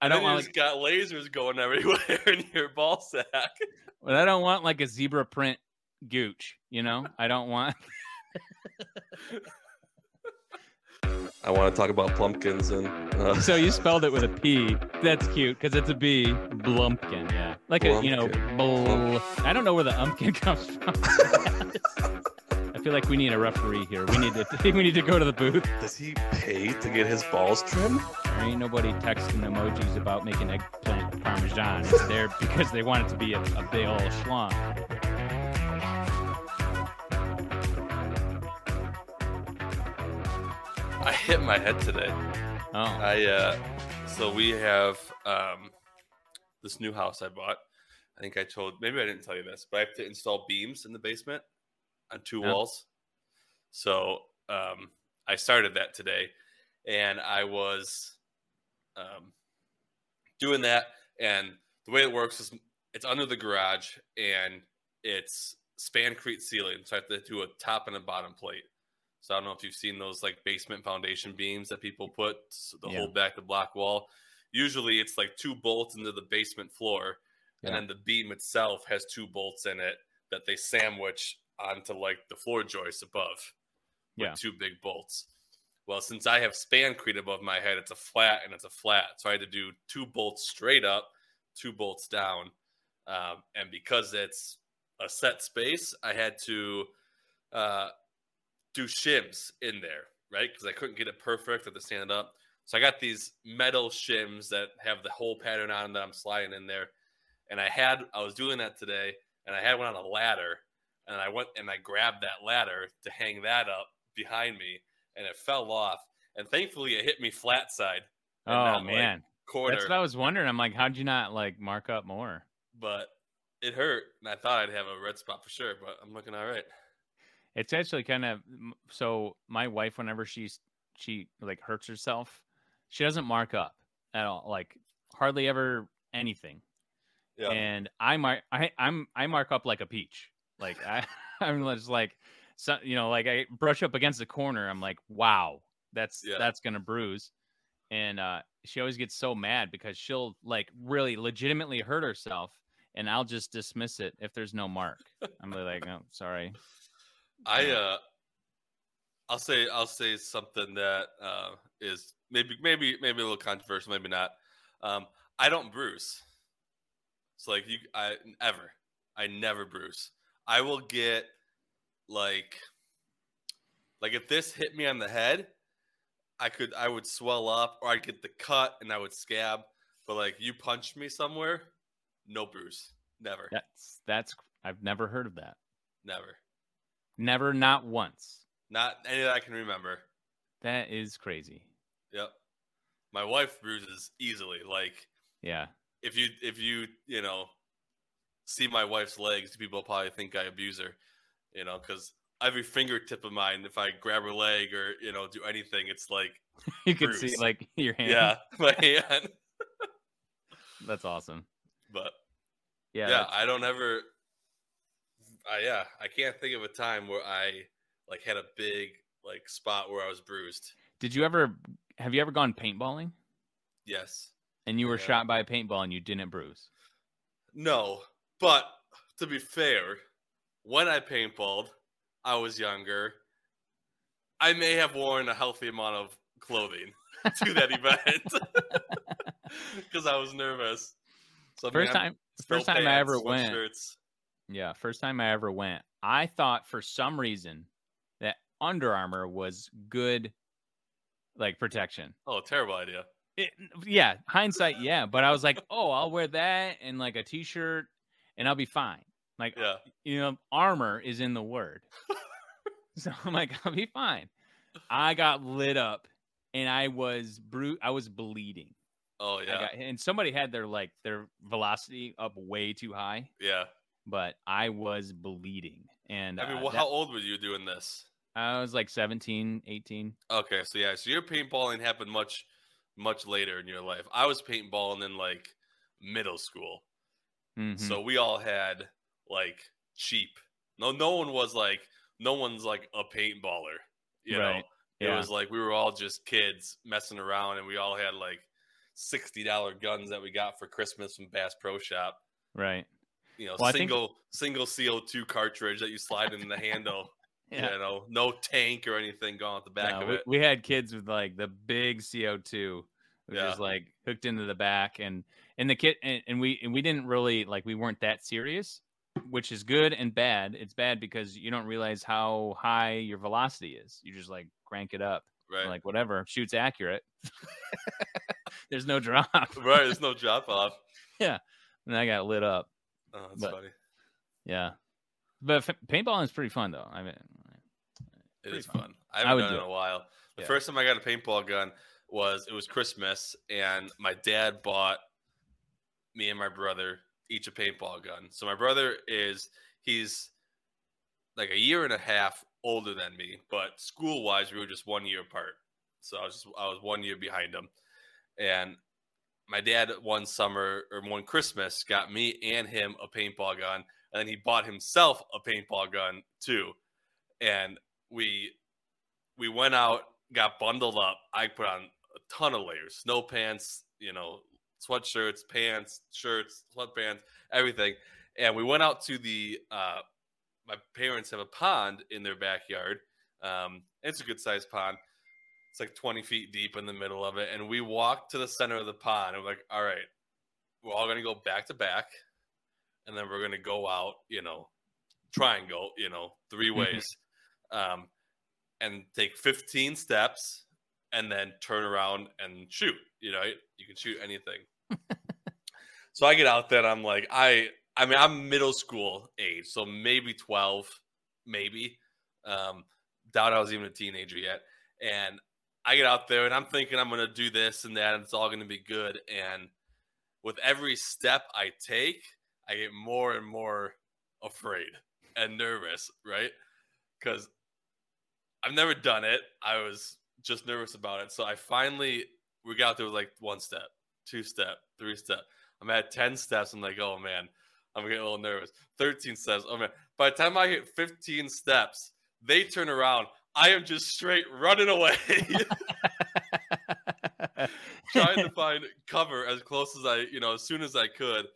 I And don't want you like, got lasers going everywhere in your ball sack. but I don't want like a zebra print gooch. You know, I don't want. I want to talk about pumpkins and uh, So you spelled it with a P. That's cute because it's a B. Blumpkin, yeah. Like a you know, bl- I don't know where the umpkin comes from. I feel like we need a referee here. We need to we need to go to the booth. Does he pay to get his balls trimmed? There ain't nobody texting emojis about making eggplant parmesan. It's there because they want it to be a, a big old schlong. I hit my head today. Oh, I uh so we have um this new house I bought. I think I told maybe I didn't tell you this, but I have to install beams in the basement on two Yeah. walls. So um I started that today and I was um doing that and the way it works is it's under the garage and it's spancrete ceiling. So I have to do a top and a bottom plate. So I don't know if you've seen those like basement foundation beams that people put to Yeah. hold back the block wall. Usually it's like two bolts into the basement floor, and then the beam itself has two bolts in it that they sandwich onto like the floor joist above with Yeah. two big bolts. Well, since I have spancrete above my head, it's a flat and it's a flat. So I had to do two bolts straight up, two bolts down. Um, and because it's a set space, I had to uh, do shims in there, right? Because I couldn't get it perfect with the stand up. So I got these metal shims that have the whole pattern on that I'm sliding in there. And I had, I was doing that today, and I had one on a ladder, and I went and I grabbed that ladder to hang that up behind me, and it fell off. And thankfully, it hit me flat side. oh not, like, man, that's what I was wondering. I'm like, how'd you not like mark up more? but it hurt, and I thought I'd have a red spot for sure. But I'm looking all right. It's actually kind of so. My wife, whenever she's she like hurts herself, she doesn't mark up at all. Like hardly ever anything. Yeah, and I mark I I'm I mark up like a peach. Like I I'm just like so you know like I brush up against the corner. I'm like wow that's Yeah. that's gonna bruise, and uh, she always gets so mad because she'll like really legitimately hurt herself, and I'll just dismiss it if there's no mark. I'm like oh sorry. I uh, I'll say I'll say something that uh is maybe maybe maybe a little controversial, maybe not. Um, I don't bruise. It's like you, I ever, I never bruise. I will get like, like if this hit me on the head, I could I would swell up, or I'd get the cut and I would scab. But like you punched me somewhere, no bruise, never, That's that's I've never heard of that. never, Never, not once. not any that I can remember. That is crazy. Yep. My wife bruises easily. Like Yeah. if you if you you know see my wife's legs, people probably think I abuse her. You know, because every fingertip of mine, if I grab her leg or you know do anything, it's like You can see like your hand. yeah, my hand. That's awesome. But Yeah. yeah, I don't ever. I yeah, I can't think of a time where I like had a big like spot where I was bruised. Did you ever have you ever gone paintballing Yes. and you were Yeah. shot by a paintball and you didn't bruise? No, but to be fair, when I paintballed, I was younger. I may have worn a healthy amount of clothing to that event because I was nervous. So First I'm- time first time I ever went. sweatshirts. Yeah, first time I ever went. I thought for some reason that Under Armour was good like protection. Oh, terrible idea. It, yeah, hindsight, yeah, but I was like, "Oh, I'll wear that and like a t-shirt and I'll be fine." Like Yeah. you know, armor is in the word. so I'm like, I'll be fine. I got lit up and I was bru- I was bleeding. Oh yeah. got, and somebody had their like their velocity up way too high, Yeah. but I was bleeding. And I mean, uh, well, that- how old were you doing this? I was like 17, 18. Okay, so yeah, so your paintballing happened much, much later in your life. I was paintballing in like middle school. Mhm. So we all had like cheap. No, no one was like, no one's like a paintballer. You know, Right. it was like we were all just kids messing around, and we all had like sixty dollar guns that we got for Christmas from Bass Pro Shop. Right. You know, Well, single single CO two cartridge that you slide in the handle. Yeah. You know, no tank or anything going at the back No, of we, it. we had kids with like the big CO2, which Yeah. is like hooked into the back, and and the kid and, and we and we didn't really like we weren't that serious, which is good and bad. It's bad because you don't realize how high your velocity is. You just like crank it up, Right. like whatever shoots accurate. There's no drop, right. There's no drop off. Yeah and I got lit up. Oh, that's But- funny. Yeah, but f- paintballing is pretty fun though. I mean, It pretty fun. fun. I I haven't would done it in a while. The Yeah. first time I got a paintball gun was it was Christmas, and my dad bought me and my brother each a paintball gun. So my brother is he's like a year and a half older than me, but school wise we were just one year apart. So I was just, I was one year behind him, and my dad one summer or one Christmas got me and him a paintball gun, and then he bought himself a paintball gun too, and we we went out, got bundled up. I put on ton of layers, snow pants, you know, sweatshirts, pants, shirts, sweatpants, everything, and we went out to the. Uh, my parents have a pond in their backyard. Um, it's a good sized pond. It's like 20 feet deep in the middle of it. And we walked to the center of the pond. And we're like, all right, we're all going to go back to back. And then we're going to go out, you know, triangle, you know, three Mhm. ways. Um, and take 15 steps and then turn around and shoot. You know, you can shoot anything. so I get out there and I'm like, I, I mean, I'm middle school age, so maybe 12, maybe. Um, doubt I was even a teenager yet. And I get out there and I'm thinking I'm going to do this and that, and it's all going to be good. And with every step I take, I get more and more afraid and nervous, right? Because I've never done it. I was just nervous about it. So I finally, we got there with like one step, two step, three step. I'm at 10 steps. I'm like, oh man, I'm getting a little nervous. 13 steps. Oh man. By the time I hit 15 steps, they turn around. I am just straight running away, trying to find cover as close as I, you know, as soon as I could.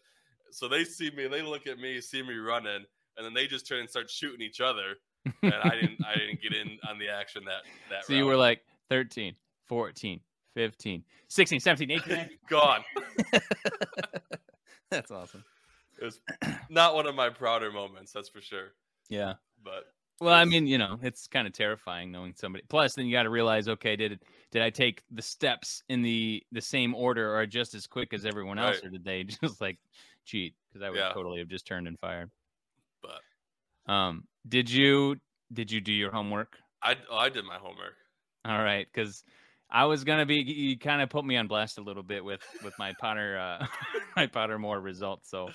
So they see me, they look at me, see me running, and then they just turn and start shooting each other. And I didn't, I didn't get in on the action that that. so you were like 13, 14, 15, 16, 17, 18, 19. gone. That's awesome. It was not one of my prouder moments, that's for sure. Yeah. But Well, I mean, you know, it's kind of terrifying knowing somebody. Plus, then you got to realize, okay, did did I take the steps in the the same order or just as quick as everyone else, Right. or did they just like cheat? Because I would Yeah. totally have just turned and fired. but Um, did you did you do your homework? I oh, I did my homework. All right, because I was gonna be. You kind of put me on blast a little bit with with my Potter uh my Pottermore results. So,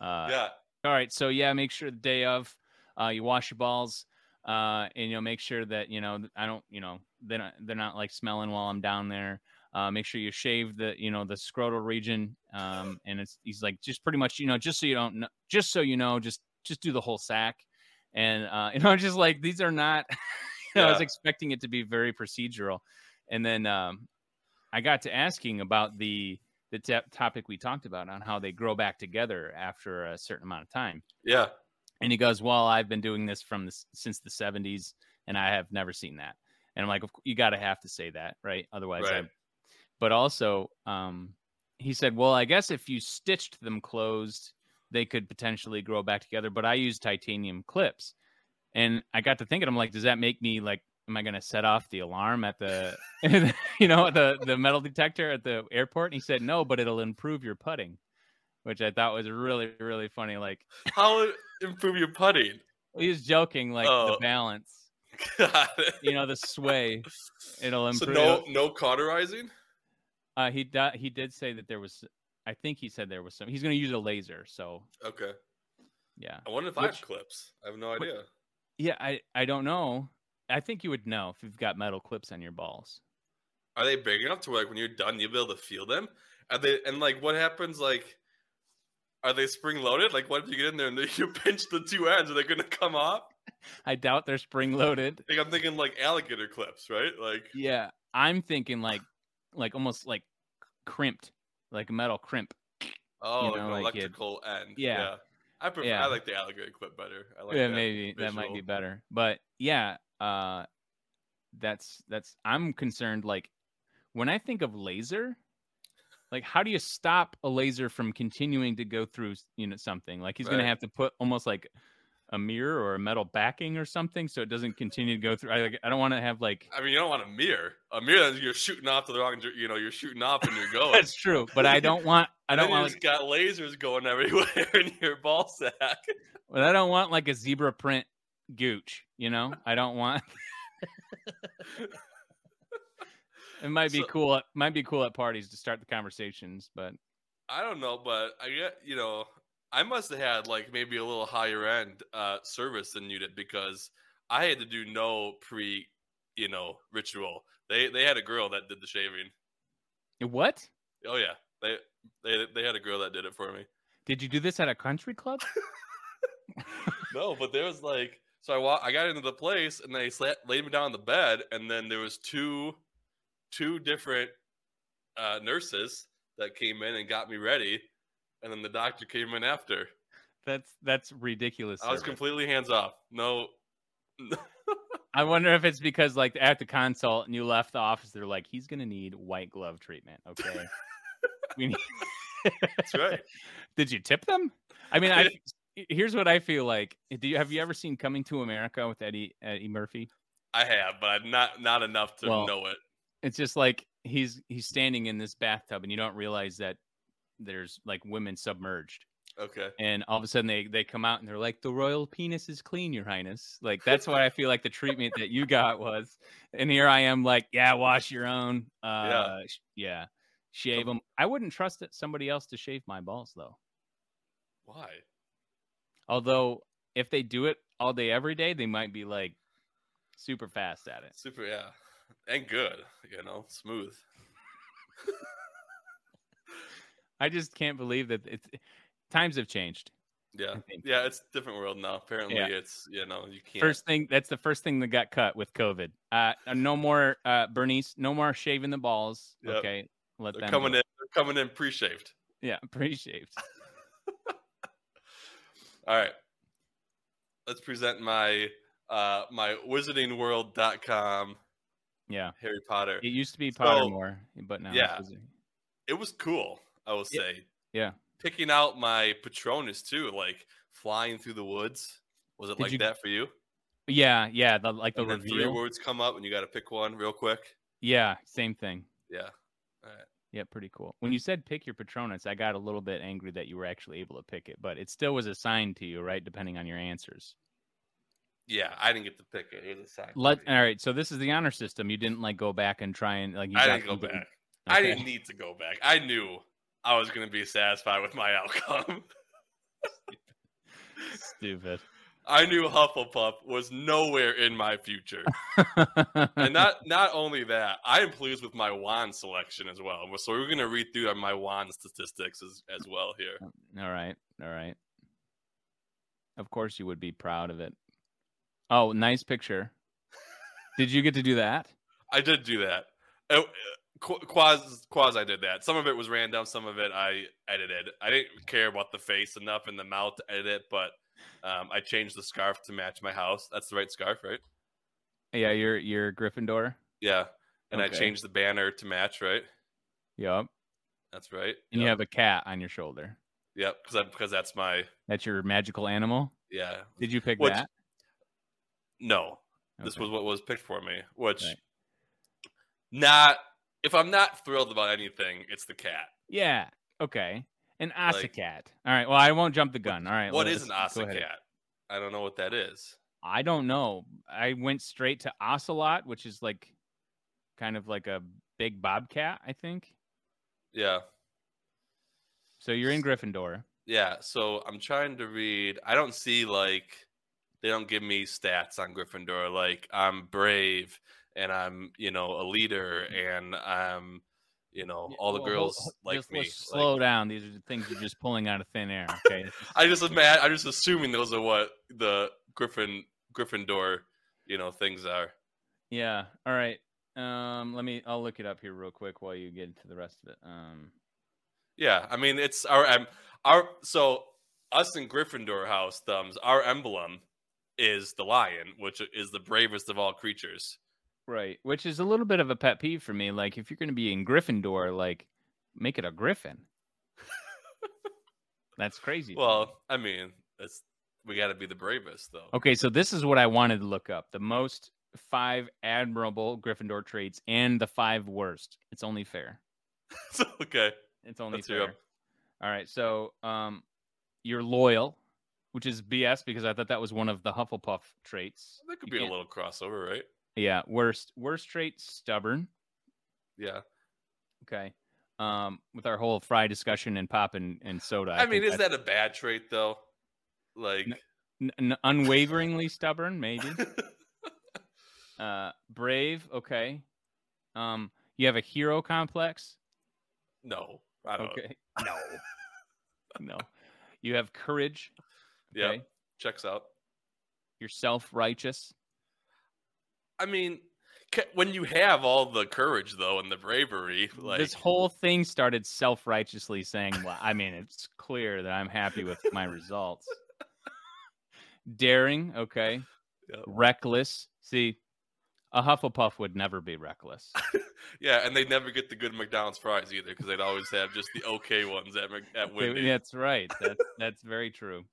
uh, yeah, All right. So yeah, make sure the day of, uh, you wash your balls, uh, and you know make sure that you know I don't you know they're not they're not like smelling while I'm down there. Uh, make sure you shave the you know the scrotal region, um, and it's he's like just pretty much you know just so you don't know, just so you know just just do the whole sack, and uh, you know just like these are not. know, I was expecting it to be very procedural, and then um, I got to asking about the the t- topic we talked about on how they grow back together after a certain amount of time. yeah, And he goes, "Well, I've been doing this from the, since the '70s, and I have never seen that." And I'm like, "You got to have to say that, right? Otherwise, I." Right. But also, um, he said, "Well, I guess if you stitched them closed, they could potentially grow back together. But I use titanium clips." And I got to thinking, I'm like, "Does that make me like?" Am I going to set off the alarm at the, you know, the the metal detector at the airport? And he said, "No, but it'll improve your putting," which I thought was really really funny. Like how improve your putting? he was joking, like the Oh. balance, Got it. you know, the sway. It'll improve. so no no cauterizing. uh, he di- he did say that there was. I think he said there was some. He's going to use a laser. So Okay, yeah, I wonder if I have clips. I have no idea. Yeah. I I don't know. I think you would know if you've got metal clips on your balls. Are they big enough to where, like when you're done, you'll be able to feel them? Are they and like what happens? Like, are they spring loaded? Like, what if you get in there and they, you pinch the two ends? Are they gonna come off? I doubt they're spring loaded. Like I'm thinking like alligator clips, right? Like, Yeah, I'm thinking like like almost like crimped, like metal crimp. Oh, know, like an like you- electrical end. Yeah. I prefer. Yeah. I like the alligator clip better. I like yeah, that maybe that might be better. But yeah, uh, that's that's. I'm concerned. Like when I think of laser, like how do you stop a laser from continuing to go through you know something? Like he's gonna have to put almost like a mirror or a metal backing or something so it doesn't continue to go through. I like I don't want to have like. I mean, you don't want a mirror. A mirror, that you're shooting off to the wrong. You know, you're shooting off and you're going. That's true, but I don't want. I don't want. just got lasers going everywhere in your ball sack. But I don't want like a zebra print gooch. You know, I don't want. it might be So- cool. At, might be cool at parties to start the conversations, but I don't know, but I get you know, I must have had like maybe a little higher end uh service than you did because I had to do no pre, you know, ritual. They they had a girl that did the shaving. what? Oh yeah, they they they had a girl that did it for me. Did you do this at a country club? No, but there was like so I wa- I got into the place and they sla- laid me down on the bed and then there was two two different uh, nurses that came in and got me ready and then the doctor came in after. That's that's ridiculous. I was service. completely hands off. No I wonder if it's because like at the consult and you left the office, they're like, he's gonna need white glove treatment. Okay. we need That's right. Did you tip them? I mean, I here's what I feel like. Do you have you ever seen Coming to America with Eddie Eddie Murphy? I have, but not not enough to Well, know it. It's just like he's he's standing in this bathtub and you don't realize that there's like women submerged. Okay. and all of a sudden they they come out and they're like the royal penis is clean your highness like that's what i feel like the treatment that you got was and here i am like yeah wash your own uh yeah, yeah shave them i wouldn't trust it somebody else to shave my balls though Why? although if they do it all day every day they might be like super fast at it Super yeah. And good, you know, smooth. i just can't believe that it's times have changed Yeah. Yeah, it's a different world now. Apparently Yeah. it's you know, you can't First thing that's the first thing that got cut with COVID. Uh, no more uh, Bernice. No more shaving the balls. Yep. Okay, let they're them coming go. in they're coming in pre shaved. Yeah, pre-shaved. All right. Let's present my uh my wizardingworld.com Yeah, Harry Potter. it used to be So- Pottermore, but now yeah. It was cool, I will say. Yeah. Picking out my Patronus too, like flying through the woods. Was it Did like you- that for you? yeah, yeah. The like the three words come up and you got to pick one real quick. Yeah, same thing. Yeah. All right. Yeah, pretty cool. When you said pick your Patronus, I got a little bit angry that you were actually able to pick it, but it still was assigned to you, right? Depending on your answers. Yeah, I didn't get to pick it. It was assigned. Let all right. So this is the honor system. You didn't like go back and try and like. You I didn't go back. I Okay. didn't need to go back. I knew I was going to be satisfied with my outcome. Stupid. I knew Hufflepuff was nowhere in my future. and not not only that, I am pleased with my wand selection as well. So we're gonna read through my wand statistics as, as well here. All right. All right. Of course you would be proud of it. Oh, nice picture. Did you get to do that? I did do that. Qu- Quaz Quasi did that. Some of it was random, some of it I edited. I didn't care about the face enough and the mouth to edit it, but um, I changed the scarf to match my house. That's the right scarf, right? Yeah, you're you're Gryffindor. Yeah. And I changed the banner to match, right? Yep. That's right. And you have a cat on your shoulder. Yep, because because that's my That's your magical animal. yeah. Did you pick Which- that? No, this was what was picked for me. Which Right. not if I'm not thrilled about anything, it's the cat. Yeah. Okay. An Asa Like- cat. All right. Well, I won't jump the gun. All right. What well, is an let's- Ocicat? I don't know what that is. I don't know. I went straight to ocelot, which is like kind of like a big bobcat, I think. Yeah. So you're in Gryffindor. Yeah, so I'm trying to read. I don't see like they don't give me stats on Gryffindor. Like I'm brave and I'm, you know, a leader and I'm, you know, Yeah, all the well, girls like just me. let's Like, slow down. These are the things you're just pulling out of thin air. Okay. I just mad. I'm just assuming those are what the Griffin Gryffindor, you know, things are. yeah. All right. Um, let me. I'll look it up here real quick while you get into the rest of it. Um, yeah, I mean it's our um, our so us in Gryffindor house Thumbz. Our emblem is the lion, which is the bravest of all creatures. Right, which is a little bit of a pet peeve for me. Like, if you're going to be in Gryffindor, like, make it a griffin. That's crazy. Well, I mean, it's we got to be the bravest, though. Okay, so this is what I wanted to look up: the most five admirable Gryffindor traits and the five worst. It's only fair. okay. It's only Let's fair. All right, so um, you're loyal, which is BS because I thought that was one of the Hufflepuff traits. That could you be a little crossover, right? Yeah. Worst worst trait stubborn. Yeah. Okay. Um, with our whole fry discussion and pop and, and soda. I, I mean, is that a bad trait though? Like n- n- unwaveringly stubborn, maybe. uh, brave. Okay. Um, you have a hero complex. No, I don't. Okay. No. no. You have courage. Okay? Yeah. Checks out. You're self righteous. I mean, when you have all the courage though and the bravery, like this whole thing started self-righteously saying, "Well, I mean, it's clear that I'm happy with my results." Daring, okay. Yep. Reckless. See, a Hufflepuff would never be reckless. yeah, and they'd never get the good McDonald's fries either because they'd always have just the okay ones at at Wendy's. That's right. That's that's very true.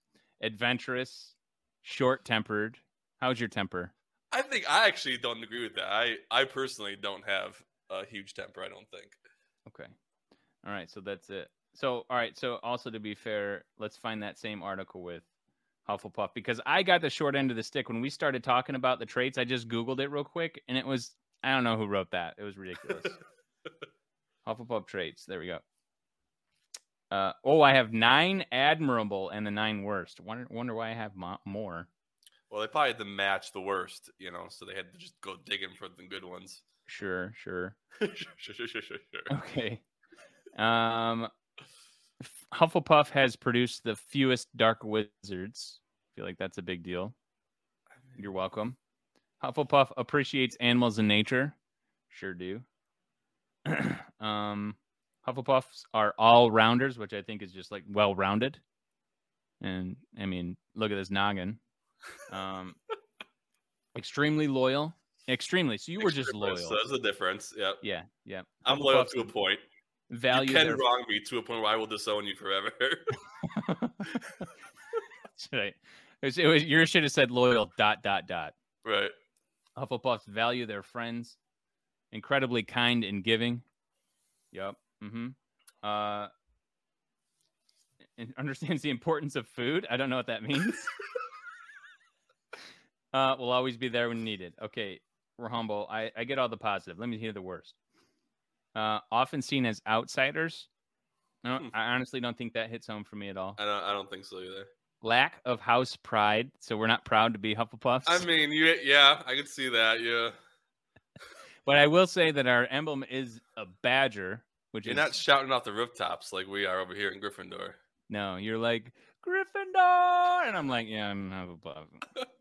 Adventurous, short-tempered. How's your temper? I think I actually don't agree with that. I I personally don't have a huge temper. I don't think. Okay. All right. So that's it. So all right. So also to be fair, let's find that same article with Hufflepuff because I got the short end of the stick when we started talking about the traits. I just googled it real quick, and it was I don't know who wrote that. It was ridiculous. Hufflepuff traits. There we go. Uh, oh, I have nine admirable and the nine worst. Wonder wonder why I have mo- more. Well, they probably had to match the worst, you know, so they had to just go digging for the good ones. Sure, sure. sure, sure, sure, sure, sure. Okay. Um, Hufflepuff has produced the fewest dark wizards. I feel like that's a big deal. You're welcome. Hufflepuff appreciates animals and nature. Sure do. um, Hufflepuffs are all rounders, which I think is just like well rounded. And I mean, look at this noggin. Um, extremely loyal. Extremely. So you were just loyal. So that's the difference. Yep. Yeah. Yeah. I'm loyal to a point. Value you can their... wrong me to a point where I will disown you forever. right. It was, it was, you should have said loyal dot dot dot. Right. Hufflepuffs value their friends, incredibly kind and giving. Yep. Mm-hmm. Uh, understands the importance of food. I don't know what that means. Uh, will always be there when needed. Okay, we're humble. I, I get all the positive. Let me hear the worst. Uh, often seen as outsiders. I, hmm. I honestly don't think that hits home for me at all. I don't. I don't think so either. Lack of house pride. So we're not proud to be Hufflepuffs. I mean, you. Yeah, I can see that. Yeah. but I will say that our emblem is a badger, which you're is... not shouting off the rooftops like we are over here in Gryffindor. No, you're like Gryffindor, and I'm like, yeah, I'm Hufflepuff.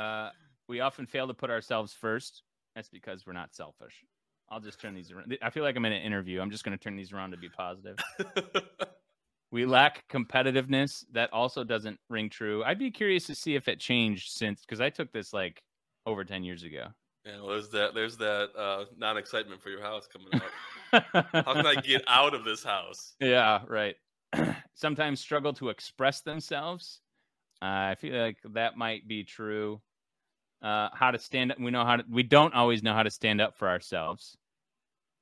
uh, we often fail to put ourselves first. That's because we're not selfish. I'll just turn these around. I feel like I'm in an interview. I'm just going to turn these around to be positive. we lack competitiveness. That also doesn't ring true. I'd be curious to see if it changed since because I took this like over 10 years ago. Yeah, well, there's that. There's that uh, non-excitement for your house coming up. How can I get out of this house? Yeah, right. Sometimes struggle to express themselves. Uh, I feel like that might be true. Uh, how to stand up. We know how to, we don't always know how to stand up for ourselves.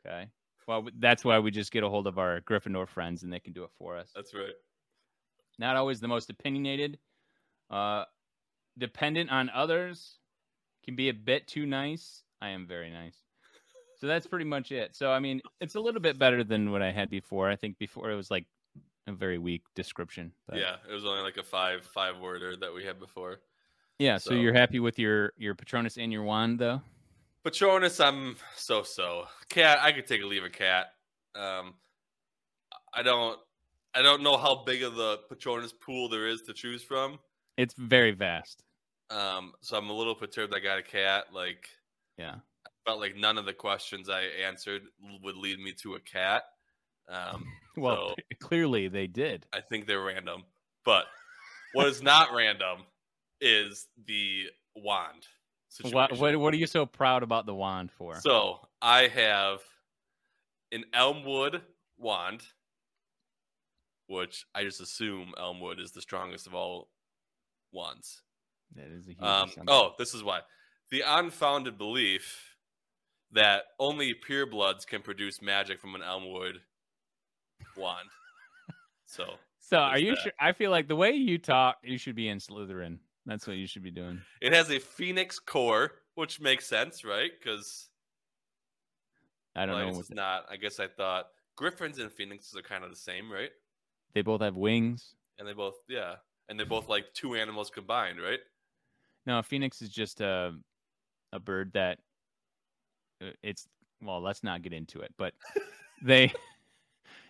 Okay. Well, that's why we just get a hold of our Gryffindor friends and they can do it for us. That's right. Not always the most opinionated. Uh, dependent on others. Can be a bit too nice. I am very nice. So that's pretty much it. So I mean, it's a little bit better than what I had before. I think before it was like a very weak description. But... Yeah, it was only like a five five worder that we had before. Yeah, so. so you're happy with your your Patronus and your wand though? Patronus, I'm so so. Cat, I could take a leave a cat. Um, I don't, I don't know how big of the Patronus pool there is to choose from. It's very vast. Um, so I'm a little perturbed. I got a cat. Like, yeah, I felt like none of the questions I answered would lead me to a cat. Um, well, so clearly they did. I think they're random. But what is not random is the wand. What, what what are you so proud about the wand for? So I have an Elmwood wand, which I just assume Elmwood is the strongest of all wands. that is a huge Um, oh, this is why. The unfounded belief that only purebloods can produce magic from an Elmwood wand. So so are you that. sure? I feel like the way you talk, you should be in Slytherin. That's what you should be doing. it has a phoenix core, which makes sense, right? Because I don't know. it's not. I guess I thought griffins and phoenixes are kind of the same, right? they both have wings. And they both, yeah, and they're both like two animals combined, right? No, a phoenix is just a a bird that uh, it's well. Let's not get into it, but they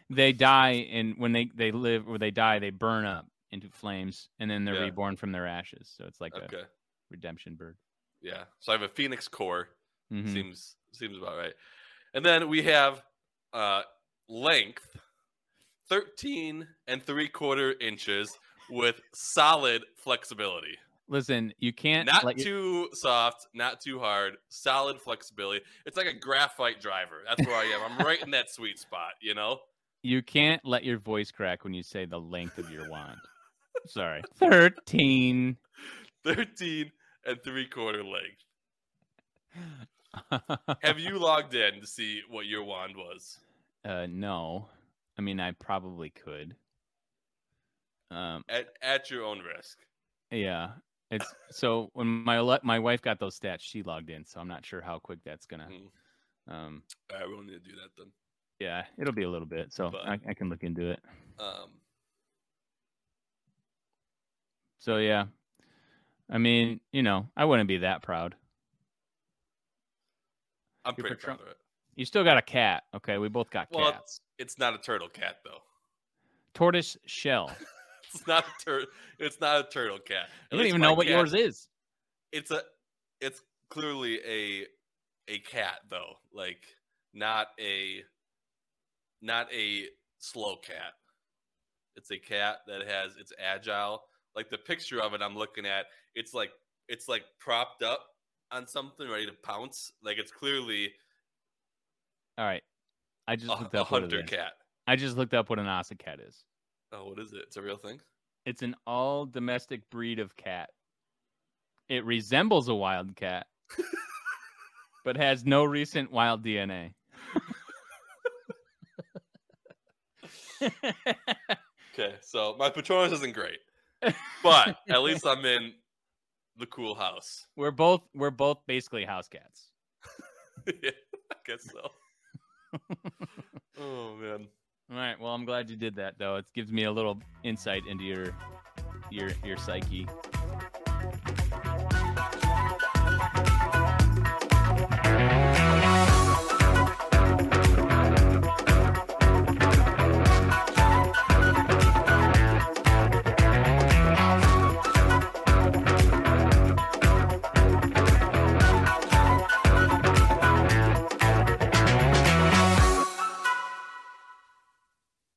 they die and when they they live or they die, they burn up into flames and then they're Yeah. reborn from their ashes. So it's like a redemption bird. yeah. So I have a phoenix core. Mhm. Seems seems about right. And then we have uh length 13 and three quarter inches with solid flexibility. Listen, you can't Not too soft, not too hard, solid flexibility. It's like a graphite driver. That's where I am. I'm right in that sweet spot, you know? you can't let your voice crack when you say the length of your wand. Sorry, thirteen. 13 and three quarter length. Have you logged in to see what your wand was? uh, no, I mean I probably could. Um, At at your own risk. Yeah. It's so when my le- my wife got those stats, she logged in, so I'm not sure how quick that's gonna. Mm. Um, All right, we don't need to do that then. yeah, it'll be a little bit, so But- I, I can look into it. Um, So yeah, I mean, you know, I wouldn't be that proud. I'm You're pretty patron- proud of it. You still got a cat, okay? We both got Well, cats. it's not a turtle cat though. Tortoise shell. It's not a tur- It's not a turtle cat. At You don't even know what cat- yours is. It's a. It's clearly a a cat though, like not a not a slow cat. It's a cat that has it's agile. Like the picture of it I'm looking at, it's like it's like propped up on something ready to pounce. Like it's clearly All right, I just a, looked up it hunter cat. I just looked up what an Ocicat is. Oh, what is it? It's a real thing. It's an all domestic breed of cat. It resembles a wild cat, but has no recent wild DNA. Okay, so my Patronus isn't great, but at least I'm in the cool house. we're both we're both basically house cats. yeah, I guess so. oh man. All right. Well, I'm glad you did that, though. It gives me a little insight into your your your psyche.